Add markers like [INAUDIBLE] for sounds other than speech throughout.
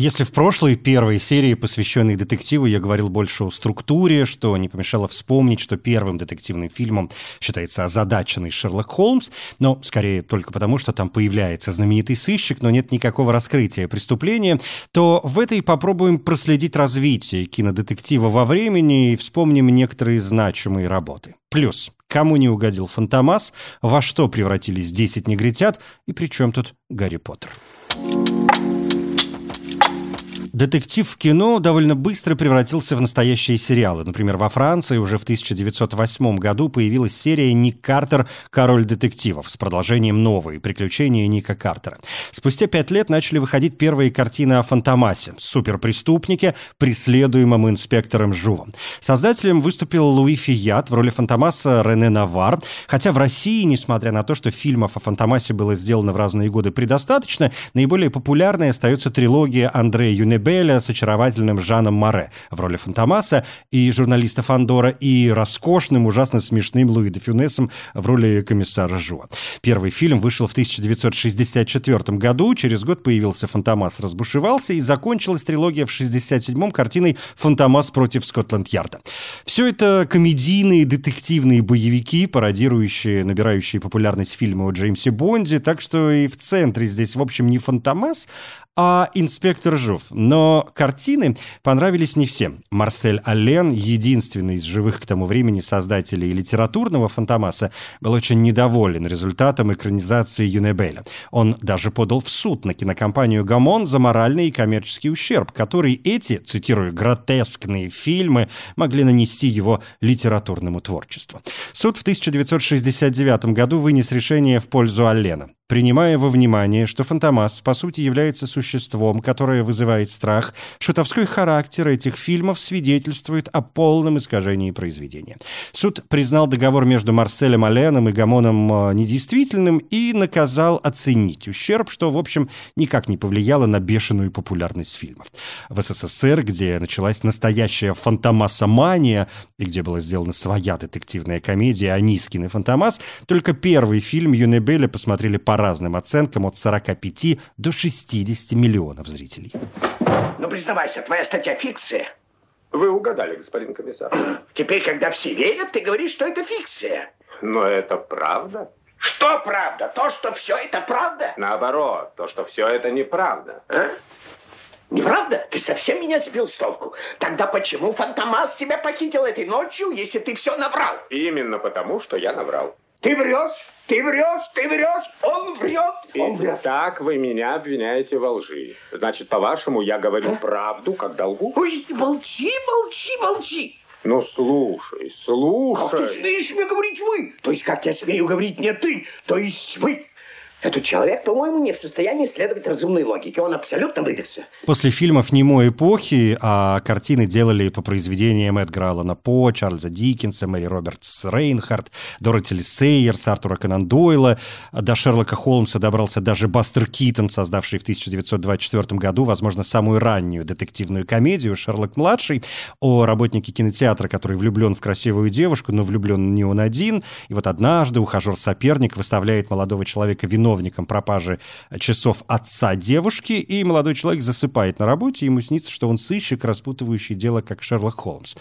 Если в прошлой первой серии, посвященной детективу, я говорил больше о структуре, что не помешало вспомнить, что первым детективным фильмом считается озадаченный Шерлок Холмс, но скорее только потому, что там появляется знаменитый сыщик, но нет никакого раскрытия преступления, то в этой попробуем проследить развитие кинодетектива во времени и вспомним некоторые значимые работы. Плюс, кому не угодил Фантомас, во что превратились 10 негритят и при чем тут Гарри Поттер. Детектив в кино довольно быстро превратился в настоящие сериалы. Например, во Франции уже в 1908 году появилась серия «Ник Картер. Король детективов» с продолжением «Новые приключения Ника Картера». Спустя пять лет начали выходить первые картины о Фантомасе, суперпреступнике, преследуемом инспектором Жувом. Создателем выступил Луи Фият в роли Фантомаса Рене Навар, хотя в России, несмотря на то, что фильмов о Фантомасе было сделано в разные годы предостаточно, наиболее популярной остается трилогия Андрея Юнебе Белля с очаровательным Жаном Море в роли Фантомаса и журналиста Фандора и роскошным, ужасно смешным Луи де Фюнесом в роли комиссара Жуа. Первый фильм вышел в 1964 году, через год появился Фантомас разбушевался и закончилась трилогия в 67-м картиной «Фантомас против Скотланд-Ярда». Все это комедийные детективные боевики, пародирующие, набирающие популярность фильмы о Джеймсе Бонде, так что и в центре здесь, в общем, не Фантомас, а «Инспектор Жув». Но картины понравились не всем. Марсель Аллен, единственный из живых к тому времени создателей литературного «Фантомаса», был очень недоволен результатом экранизации Юнебеля. Он даже подал в суд на кинокомпанию «Гамон» за моральный и коммерческий ущерб, который эти, цитирую, «гротескные фильмы» могли нанести его литературному творчеству. Суд в 1969 году вынес решение в пользу Аллена принимая во внимание, что Фантомас по сути является существом, которое вызывает страх, шутовской характер этих фильмов свидетельствует о полном искажении произведения. Суд признал договор между Марселем Оленом и Гамоном э, недействительным и наказал оценить ущерб, что, в общем, никак не повлияло на бешеную популярность фильмов. В СССР, где началась настоящая фантомасомания, и где была сделана своя детективная комедия «Анискин и Фантомас», только первый фильм Юнебеля посмотрели по разным оценкам от 45 до 60 миллионов зрителей. Ну, признавайся, твоя статья фикция. Вы угадали, господин комиссар. [CLEARS THROAT] Теперь, когда все верят, ты говоришь, что это фикция. Но это правда. Что правда? То, что все это правда? Наоборот, то, что все это неправда. А? Неправда? Ты совсем меня сбил с толку. Тогда почему Фантомас тебя похитил этой ночью, если ты все наврал? Именно потому, что я наврал. Ты врешь, ты врешь, ты врешь, он врет, он врет. Так вы меня обвиняете во лжи. Значит, по-вашему, я говорю а? правду, когда лгу? Ой, молчи, молчи, молчи. Ну, слушай, слушай. Как ты смеешь мне говорить вы? То есть, как я смею говорить не ты, то есть вы. Этот человек, по-моему, не в состоянии следовать разумной логике. Он абсолютно выдохся. После фильмов немой эпохи а картины делали по произведениям Эдгара Аллана По, Чарльза Диккенса, Мэри Робертс Рейнхард, Дороти Сейерс, Артура Конан Дойла. До Шерлока Холмса добрался даже Бастер Китон, создавший в 1924 году, возможно, самую раннюю детективную комедию «Шерлок-младший» о работнике кинотеатра, который влюблен в красивую девушку, но влюблен не он один. И вот однажды ухажер-соперник выставляет молодого человека вино виновником пропажи часов отца девушки, и молодой человек засыпает на работе, ему снится, что он сыщик, распутывающий дело, как Шерлок Холмс.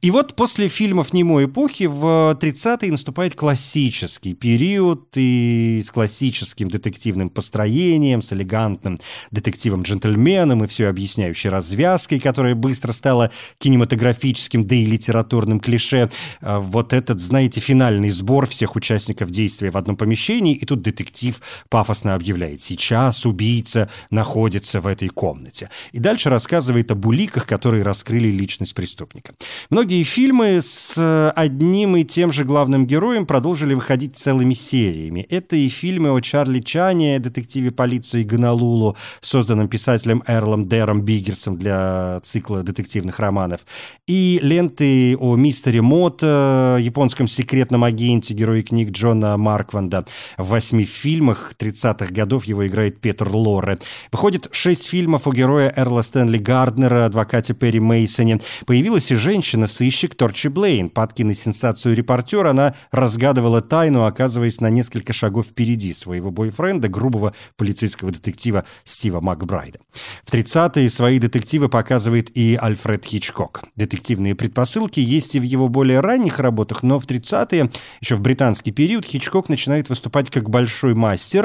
И вот после фильмов немой эпохи в 30-е наступает классический период, и с классическим детективным построением, с элегантным детективом-джентльменом и все объясняющей развязкой, которая быстро стала кинематографическим, да и литературным клише. А вот этот, знаете, финальный сбор всех участников действия в одном помещении, и тут детектив пафосно объявляет «сейчас убийца находится в этой комнате». И дальше рассказывает об уликах, которые раскрыли личность преступника. Многие фильмы с одним и тем же главным героем продолжили выходить целыми сериями. Это и фильмы о Чарли Чане, детективе полиции Гонолулу, созданном писателем Эрлом Дэром Биггерсом для цикла детективных романов, и ленты о мистере Мото, японском секретном агенте, герое книг Джона Маркванда. В восьми фильмах 30-х годов его играет Петр Лоре. Выходит шесть фильмов о герое Эрла Стэнли Гарднера, адвокате Перри Мейсоне. Появилась и женщина-сыщик Торчи Блейн. Под сенсацию репортера она разгадывала тайну, оказываясь на несколько шагов впереди своего бойфренда, грубого полицейского детектива Стива Макбрайда. В 30-е свои детективы показывает и Альфред Хичкок. Детективные предпосылки есть и в его более ранних работах, но в 30-е, еще в британский период, Хичкок начинает выступать как большой мастер,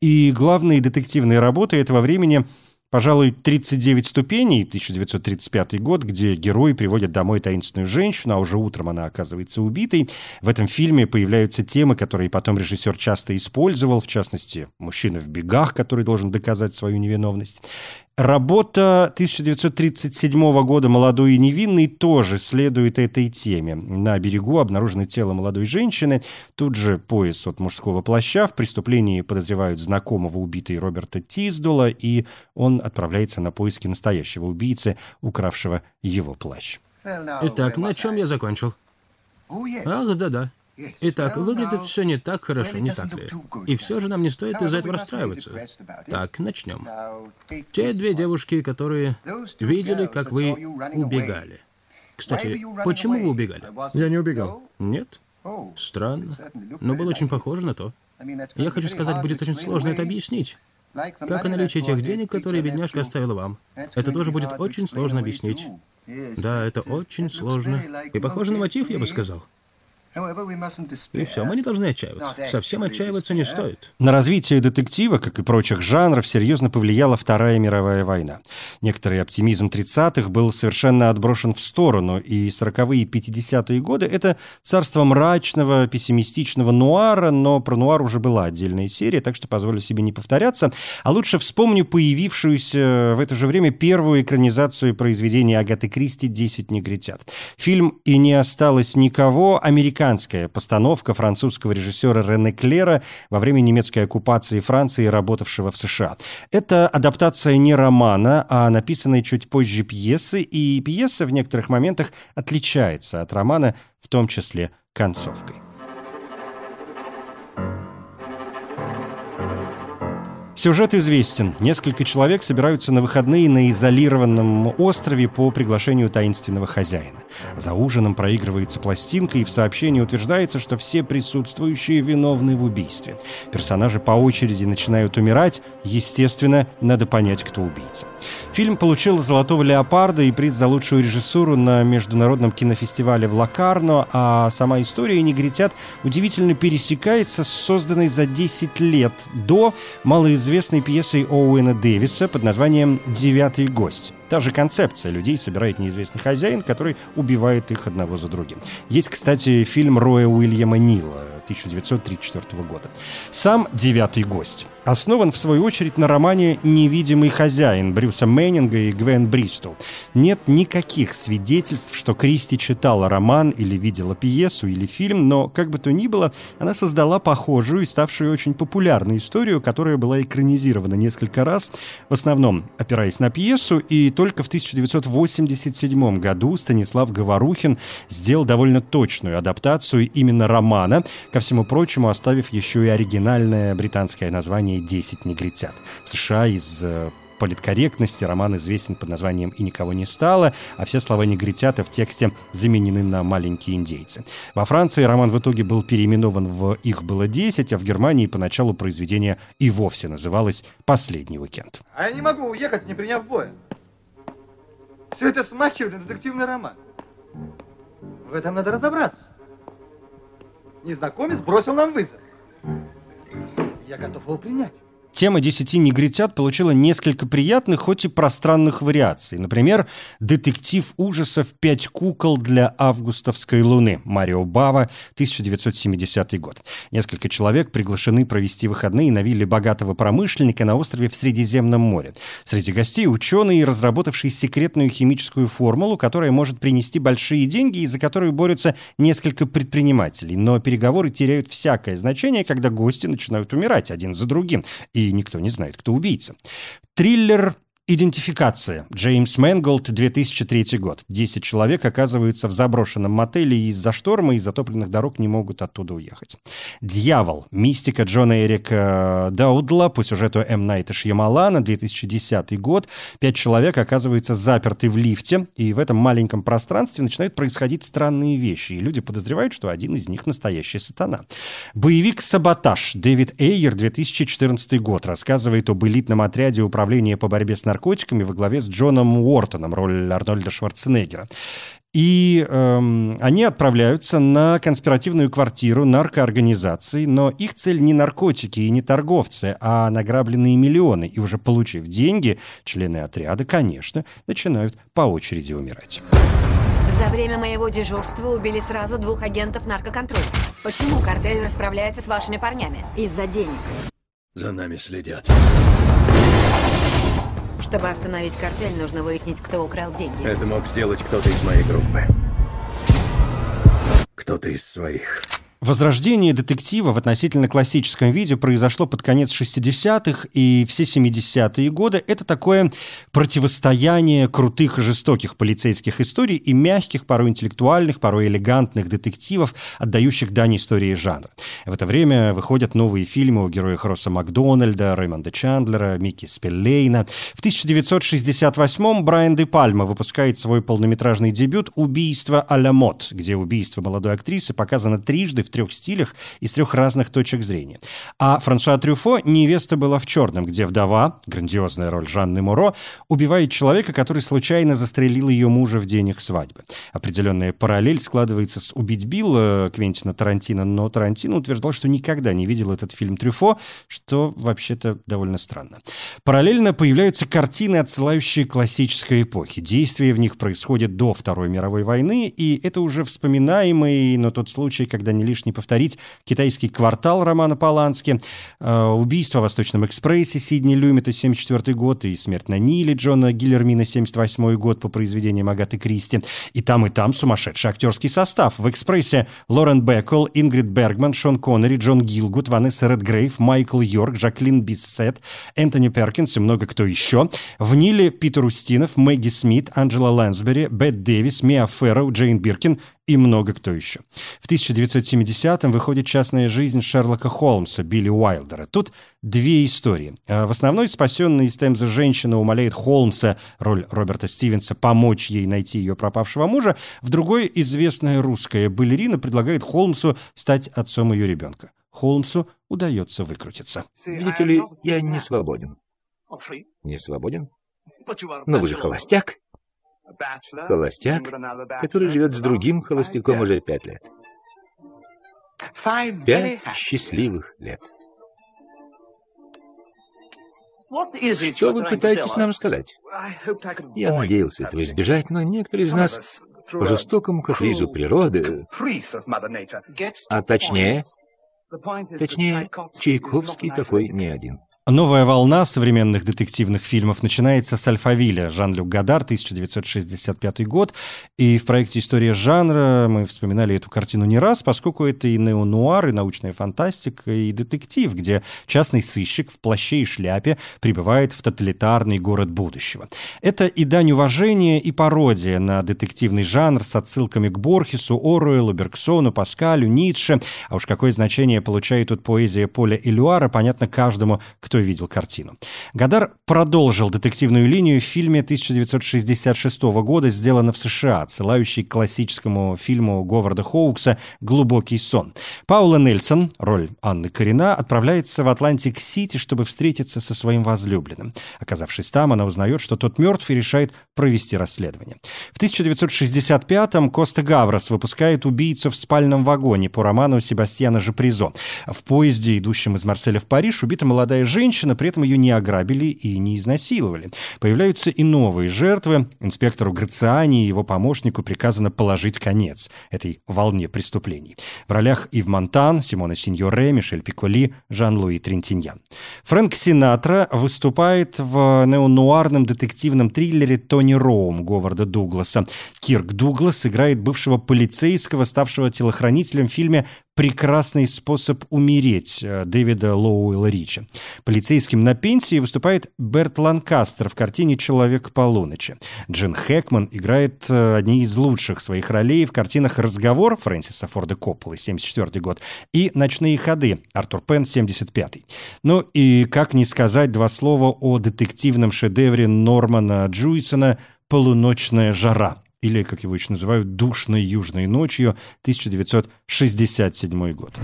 и главные детективные работы этого времени пожалуй, 39 ступеней, 1935 год, где герой приводит домой таинственную женщину, а уже утром она оказывается убитой. В этом фильме появляются темы, которые потом режиссер часто использовал, в частности, мужчина в бегах, который должен доказать свою невиновность. Работа 1937 года «Молодой и невинный» тоже следует этой теме. На берегу обнаружено тело молодой женщины, тут же пояс от мужского плаща. В преступлении подозревают знакомого убитой Роберта Тиздула, и он отправляется на поиски настоящего убийцы, укравшего его плащ. Итак, на чем я закончил? Ах, да-да. Итак, выглядит все не так хорошо, не так ли? И все же нам не стоит из-за этого расстраиваться. Так, начнем. Те две девушки, которые видели, как вы убегали. Кстати, почему вы убегали? Я не убегал. Нет? Странно. Но было очень похоже на то. Я хочу сказать, будет очень сложно это объяснить. Как и наличие тех денег, которые бедняжка оставила вам. Это тоже будет очень сложно объяснить. Да, это очень сложно. И похоже на мотив, я бы сказал. И все, мы не должны отчаиваться. Совсем отчаиваться не стоит. На развитие детектива, как и прочих жанров, серьезно повлияла Вторая мировая война. Некоторый оптимизм 30-х был совершенно отброшен в сторону, и 40-е и 50-е годы — это царство мрачного, пессимистичного нуара, но про нуар уже была отдельная серия, так что позволю себе не повторяться. А лучше вспомню появившуюся в это же время первую экранизацию произведения Агаты Кристи «Десять негритят». Фильм «И не осталось никого» американский американская постановка французского режиссера Рене Клера во время немецкой оккупации Франции, работавшего в США. Это адаптация не романа, а написанной чуть позже пьесы, и пьеса в некоторых моментах отличается от романа, в том числе концовкой. Сюжет известен. Несколько человек собираются на выходные на изолированном острове по приглашению таинственного хозяина. За ужином проигрывается пластинка, и в сообщении утверждается, что все присутствующие виновны в убийстве. Персонажи по очереди начинают умирать. Естественно, надо понять, кто убийца. Фильм получил «Золотого леопарда» и приз за лучшую режиссуру на международном кинофестивале в Лакарно, а сама история «Негритят» удивительно пересекается с созданной за 10 лет до малоизвестной известной пьесой Оуэна Дэвиса под названием «Девятый гость». Та же концепция. Людей собирает неизвестный хозяин, который убивает их одного за другим. Есть, кстати, фильм Роя Уильяма Нила 1934 года. Сам «Девятый гость» основан, в свою очередь, на романе «Невидимый хозяин» Брюса Мэннинга и Гвен Бристоу. Нет никаких свидетельств, что Кристи читала роман или видела пьесу или фильм, но, как бы то ни было, она создала похожую и ставшую очень популярную историю, которая была экранизирована несколько раз, в основном опираясь на пьесу, и только в 1987 году Станислав Говорухин сделал довольно точную адаптацию именно романа, ко всему прочему оставив еще и оригинальное британское название «Десять негритят». В США из э, политкорректности роман известен под названием «И никого не стало», а все слова негритята в тексте заменены на «маленькие индейцы». Во Франции роман в итоге был переименован в «Их было десять», а в Германии поначалу произведение и вовсе называлось «Последний уикенд». А я не могу уехать, не приняв боя. Все это смахивает на детективный роман. В этом надо разобраться. Незнакомец бросил нам вызов. Я готов его принять. Тема «Десяти негритят» получила несколько приятных, хоть и пространных вариаций. Например, детектив ужасов «Пять кукол для августовской луны» Марио Бава, 1970 год. Несколько человек приглашены провести выходные на вилле богатого промышленника на острове в Средиземном море. Среди гостей ученые, разработавшие секретную химическую формулу, которая может принести большие деньги и за которую борются несколько предпринимателей. Но переговоры теряют всякое значение, когда гости начинают умирать один за другим. И и никто не знает, кто убийца. Триллер Идентификация. Джеймс Мэнголд, 2003 год. Десять человек оказываются в заброшенном мотеле и из-за шторма и затопленных дорог не могут оттуда уехать. Дьявол. Мистика Джона Эрика Даудла по сюжету М. Найта Шьямалана, 2010 год. Пять человек оказываются заперты в лифте, и в этом маленьком пространстве начинают происходить странные вещи, и люди подозревают, что один из них настоящий сатана. Боевик «Саботаж». Дэвид Эйер, 2014 год. Рассказывает об элитном отряде управления по борьбе с наркотиками во главе с Джоном Уортоном, роль Арнольда Шварценеггера. И эм, они отправляются на конспиративную квартиру наркоорганизации, но их цель не наркотики и не торговцы, а награбленные миллионы. И уже получив деньги, члены отряда, конечно, начинают по очереди умирать. За время моего дежурства убили сразу двух агентов наркоконтроля. Почему картель расправляется с вашими парнями? Из-за денег. За нами следят. Чтобы остановить картель, нужно выяснить, кто украл деньги. Это мог сделать кто-то из моей группы. Кто-то из своих. Возрождение детектива в относительно классическом виде произошло под конец 60-х и все 70-е годы. Это такое противостояние крутых и жестоких полицейских историй и мягких, порой интеллектуальных, порой элегантных детективов, отдающих дань истории жанра. В это время выходят новые фильмы о героях Росса Макдональда, Рэймонда Чандлера, Микки Спеллейна. В 1968-м Брайан Де Пальма выпускает свой полнометражный дебют «Убийство а-ля мод», где убийство молодой актрисы показано трижды в трех стилях и трех разных точек зрения. А Франсуа Трюфо «Невеста была в черном», где вдова, грандиозная роль Жанны Муро, убивает человека, который случайно застрелил ее мужа в день их свадьбы. Определенная параллель складывается с «Убить Билла» Квентина Тарантино, но Тарантино утверждал, что никогда не видел этот фильм Трюфо, что вообще-то довольно странно. Параллельно появляются картины, отсылающие к классической эпохе. Действия в них происходят до Второй мировой войны, и это уже вспоминаемый, но тот случай, когда не лишь не повторить «Китайский квартал» Романа Полански, э, «Убийство в Восточном экспрессе» Сидни Люмита, 74 год, и «Смерть на Ниле» Джона Гиллермина, 78 год по произведениям Агаты Кристи. И там, и там сумасшедший актерский состав. В «Экспрессе» Лорен Беккел, Ингрид Бергман, Шон Коннери, Джон Гилгут, Ванесса Редгрейв, Майкл Йорк, Жаклин Биссет, Энтони Перкинс и много кто еще. В «Ниле» Питер Устинов, Мэгги Смит, Анджела Лэнсбери, Бет Дэвис, Миа Ферроу, Джейн Биркин, и много кто еще. В 1970-м выходит «Частная жизнь Шерлока Холмса» Билли Уайлдера. Тут две истории. А в основной спасенная из Темза женщина умоляет Холмса, роль Роберта Стивенса, помочь ей найти ее пропавшего мужа. В другой известная русская балерина предлагает Холмсу стать отцом ее ребенка. Холмсу удается выкрутиться. Видите ли, я не свободен. Не свободен? Но вы же холостяк. Холостяк, который живет с другим холостяком уже пять лет. Пять счастливых лет. Что вы пытаетесь нам сказать? Я надеялся этого избежать, но некоторые из нас по жестокому капризу природы, а точнее, точнее, Чайковский такой не один. Новая волна современных детективных фильмов начинается с «Альфавиля» Жан-Люк Гадар, 1965 год. И в проекте «История жанра» мы вспоминали эту картину не раз, поскольку это и неонуар, и научная фантастика, и детектив, где частный сыщик в плаще и шляпе прибывает в тоталитарный город будущего. Это и дань уважения, и пародия на детективный жанр с отсылками к Борхесу, Оруэллу, Бергсону, Паскалю, Ницше. А уж какое значение получает тут поэзия Поля Элюара, понятно каждому, кто кто видел картину. Годар продолжил детективную линию в фильме 1966 года, сделано в США, отсылающий к классическому фильму Говарда Хоукса «Глубокий сон». Паула Нельсон, роль Анны Карина, отправляется в Атлантик-Сити, чтобы встретиться со своим возлюбленным. Оказавшись там, она узнает, что тот мертв и решает провести расследование. В 1965-м Коста-Гаврас выпускает «Убийцу в спальном вагоне» по роману Себастьяна Жапризо. В поезде, идущем из Марселя в Париж, убита молодая женщина, женщина, при этом ее не ограбили и не изнасиловали. Появляются и новые жертвы. Инспектору Грациани и его помощнику приказано положить конец этой волне преступлений. В ролях Ив Монтан, Симона Синьоре, Мишель Пиколи, Жан-Луи Трентиньян. Фрэнк Синатра выступает в неонуарном детективном триллере «Тони Роум» Говарда Дугласа. Кирк Дуглас играет бывшего полицейского, ставшего телохранителем в фильме прекрасный способ умереть э, Дэвида Лоуэлла Ричи. Полицейским на пенсии выступает Берт Ланкастер в картине «Человек полуночи». Джин Хэкман играет э, одни из лучших своих ролей в картинах «Разговор» Фрэнсиса Форда Копполы, 74 год, и «Ночные ходы» Артур Пен, 75 Ну и как не сказать два слова о детективном шедевре Нормана Джуисона «Полуночная жара», или, как его еще называют, «Душной южной ночью» 1967 год.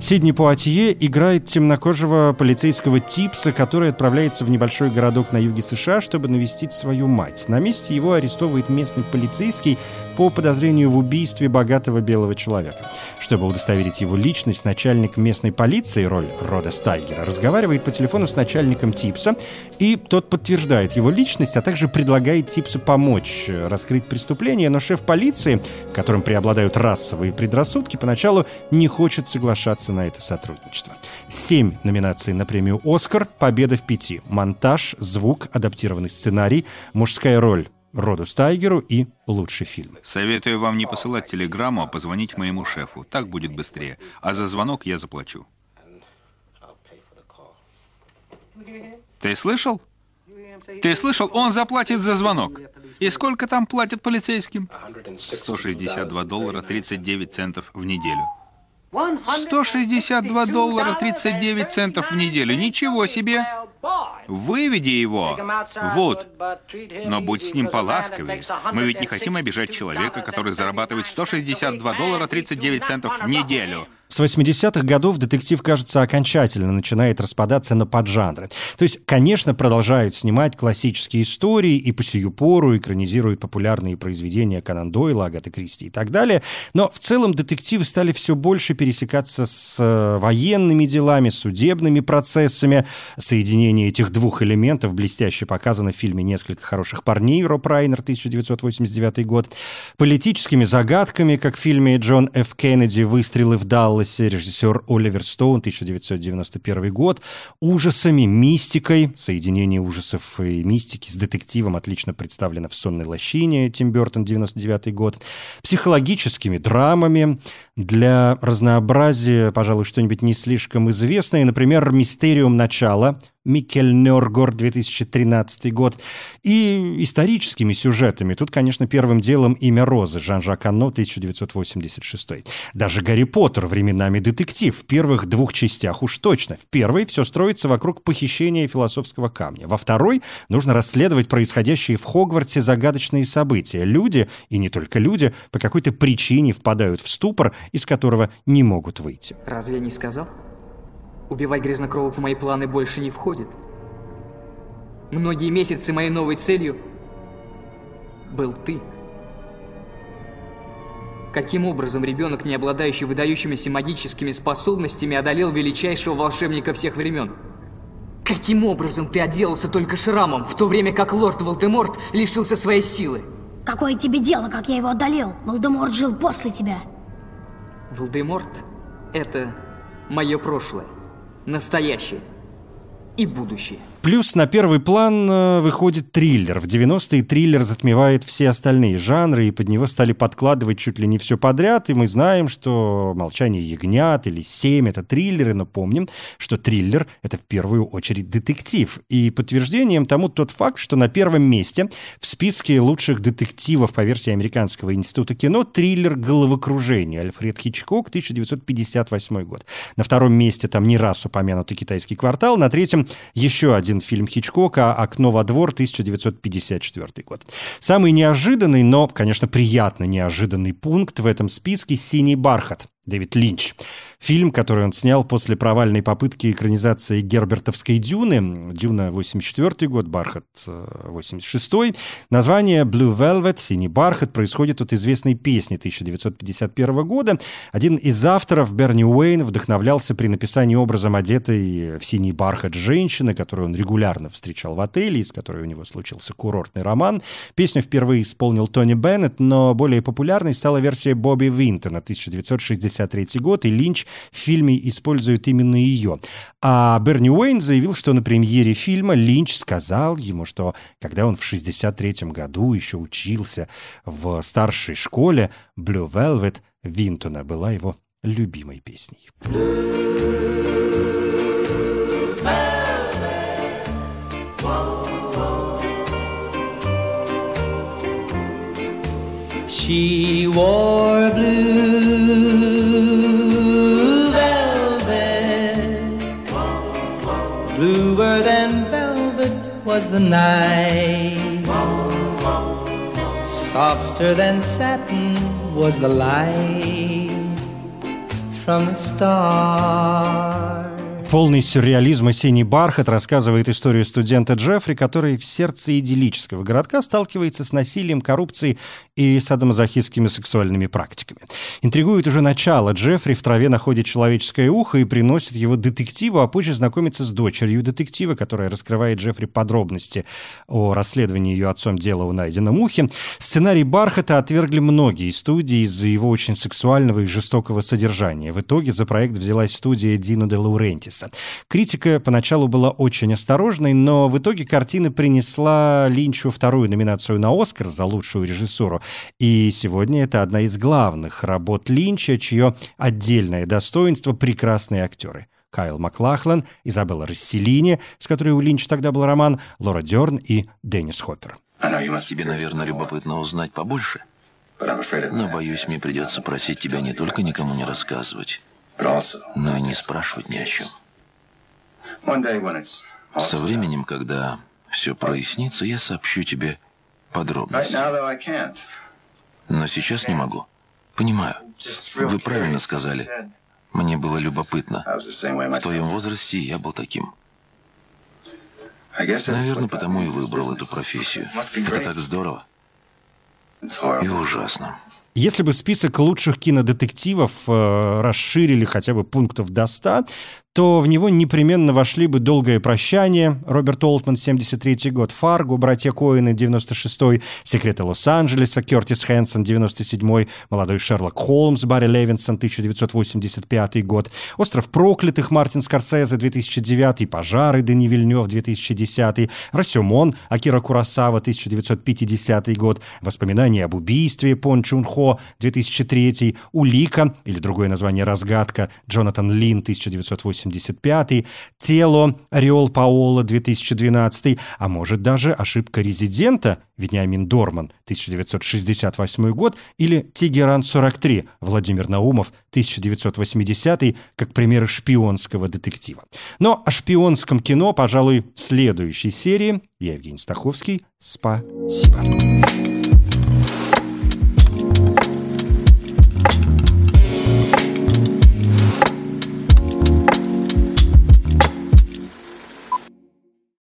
Сидни Пуатье играет темнокожего полицейского Типса, который отправляется в небольшой городок на юге США, чтобы навестить свою мать. На месте его арестовывает местный полицейский по подозрению в убийстве богатого белого человека. Чтобы удостоверить его личность, начальник местной полиции, роль Рода Стайгера, разговаривает по телефону с начальником Типса, и тот подтверждает его личность, а также предлагает Типсу помочь раскрыть преступление, но шеф полиции, в котором преобладают расовые предрассудки, поначалу не хочет соглашаться на это сотрудничество. Семь номинаций на премию «Оскар», победа в пяти. Монтаж, звук, адаптированный сценарий, мужская роль Роду Стайгеру и лучший фильм. Советую вам не посылать телеграмму, а позвонить моему шефу. Так будет быстрее. А за звонок я заплачу. Ты слышал? Ты слышал? Он заплатит за звонок. И сколько там платят полицейским? 162 доллара 39 центов в неделю. 162 доллара 39 центов в неделю. Ничего себе! Выведи его. Вот. Но будь с ним поласковее. Мы ведь не хотим обижать человека, который зарабатывает 162 доллара 39 центов в неделю. С 80-х годов детектив, кажется, окончательно начинает распадаться на поджанры. То есть, конечно, продолжают снимать классические истории и по сию пору экранизируют популярные произведения Конан Дойла, Агаты Кристи и так далее, но в целом детективы стали все больше пересекаться с э, военными делами, судебными процессами. Соединение этих двух элементов блестяще показано в фильме «Несколько хороших парней» Роб Райнер, 1989 год, политическими загадками, как в фильме Джон Ф. Кеннеди «Выстрелы в Даллас», Далласе, режиссер Оливер Стоун, 1991 год, ужасами, мистикой, соединение ужасов и мистики с детективом отлично представлено в «Сонной лощине» Тим Бертон, 99 год, психологическими драмами, для разнообразия, пожалуй, что-нибудь не слишком известное, например, «Мистериум начала», Микель Нёргор, 2013 год, и историческими сюжетами. Тут, конечно, первым делом «Имя Розы» Жан-Жак Анно, 1986. Даже «Гарри Поттер» временами детектив. В первых двух частях уж точно. В первой все строится вокруг похищения философского камня. Во второй нужно расследовать происходящие в Хогвартсе загадочные события. Люди, и не только люди, по какой-то причине впадают в ступор, из которого не могут выйти. Разве я не сказал? Убивать грязнокровок в мои планы больше не входит. Многие месяцы моей новой целью был ты. Каким образом ребенок, не обладающий выдающимися магическими способностями, одолел величайшего волшебника всех времен? Каким образом ты отделался только шрамом, в то время как лорд Волдеморт лишился своей силы? Какое тебе дело, как я его одолел? Волдеморт жил после тебя. Волдеморт — это мое прошлое настоящее и будущее. Плюс на первый план э, выходит триллер. В 90-е триллер затмевает все остальные жанры, и под него стали подкладывать чуть ли не все подряд. И мы знаем, что «Молчание ягнят» или «Семь» — это триллеры, но помним, что триллер — это в первую очередь детектив. И подтверждением тому тот факт, что на первом месте в списке лучших детективов по версии Американского института кино триллер «Головокружение» Альфред Хичкок, 1958 год. На втором месте там не раз упомянутый китайский квартал, на третьем еще один один фильм Хичкока «Окно во двор», 1954 год. Самый неожиданный, но, конечно, приятно неожиданный пункт в этом списке «Синий бархат». Дэвид Линч. Фильм, который он снял после провальной попытки экранизации гербертовской «Дюны». «Дюна» 84 год, «Бархат» 86 -й. Название «Blue Velvet» — «Синий бархат» происходит от известной песни 1951 года. Один из авторов, Берни Уэйн, вдохновлялся при написании образом одетой в синий бархат женщины, которую он регулярно встречал в отеле, из которой у него случился курортный роман. Песню впервые исполнил Тони Беннет, но более популярной стала версия Бобби Винтона 1963 год, и Линч в фильме использует именно ее. А Берни Уэйн заявил, что на премьере фильма Линч сказал ему, что когда он в 63 году еще учился в старшей школе, Blue Velvet Винтона была его любимой песней. She wore blue was the night, softer than satin was the light from the stars. Полный сюрреализма «Синий бархат» рассказывает историю студента Джеффри, который в сердце идиллического городка сталкивается с насилием, коррупцией и садомазохистскими сексуальными практиками. Интригует уже начало. Джеффри в траве находит человеческое ухо и приносит его детективу, а позже знакомится с дочерью детектива, которая раскрывает Джеффри подробности о расследовании ее отцом дела о найденном ухе. Сценарий «Бархата» отвергли многие студии из-за его очень сексуального и жестокого содержания. В итоге за проект взялась студия Дино де Лаурентис. Линча. Критика поначалу была очень осторожной, но в итоге картина принесла Линчу вторую номинацию на «Оскар» за лучшую режиссуру. И сегодня это одна из главных работ Линча, чье отдельное достоинство — прекрасные актеры. Кайл Маклахлан, Изабелла Расселини, с которой у Линча тогда был роман, Лора Дерн и Деннис Хоппер. Тебе, наверное, любопытно узнать побольше. Но, боюсь, мне придется просить тебя не только никому не рассказывать, но и не спрашивать ни о чем. Со временем, когда все прояснится, я сообщу тебе подробности. Но сейчас не могу. Понимаю. Вы правильно сказали. Мне было любопытно. В твоем возрасте я был таким. Наверное, потому и выбрал эту профессию. Это так здорово. И ужасно. Если бы список лучших кинодетективов э, расширили хотя бы пунктов до 100, то в него непременно вошли бы «Долгое прощание» Роберт Олтман, 73 год, «Фарго», «Братья Коины», 96-й, «Секреты Лос-Анджелеса», Кертис Хэнсон, 97-й, «Молодой Шерлок Холмс», Барри Левинсон, 1985 год, «Остров проклятых» Мартин Скорсезе, 2009 «Пожары» Дени Вильнев, 2010 «Расюмон» Акира Курасава, 1950 год, «Воспоминания об убийстве» Пон Чун Хо, 2003 «Улика» или другое название «Разгадка» Джонатан Лин, 1980 1985, «Тело» Ореол Паола 2012, а может даже «Ошибка резидента» Вениамин Дорман 1968 год или «Тегеран-43» Владимир Наумов 1980 как примеры шпионского детектива. Но о шпионском кино, пожалуй, в следующей серии. Я Евгений Стаховский. Спасибо.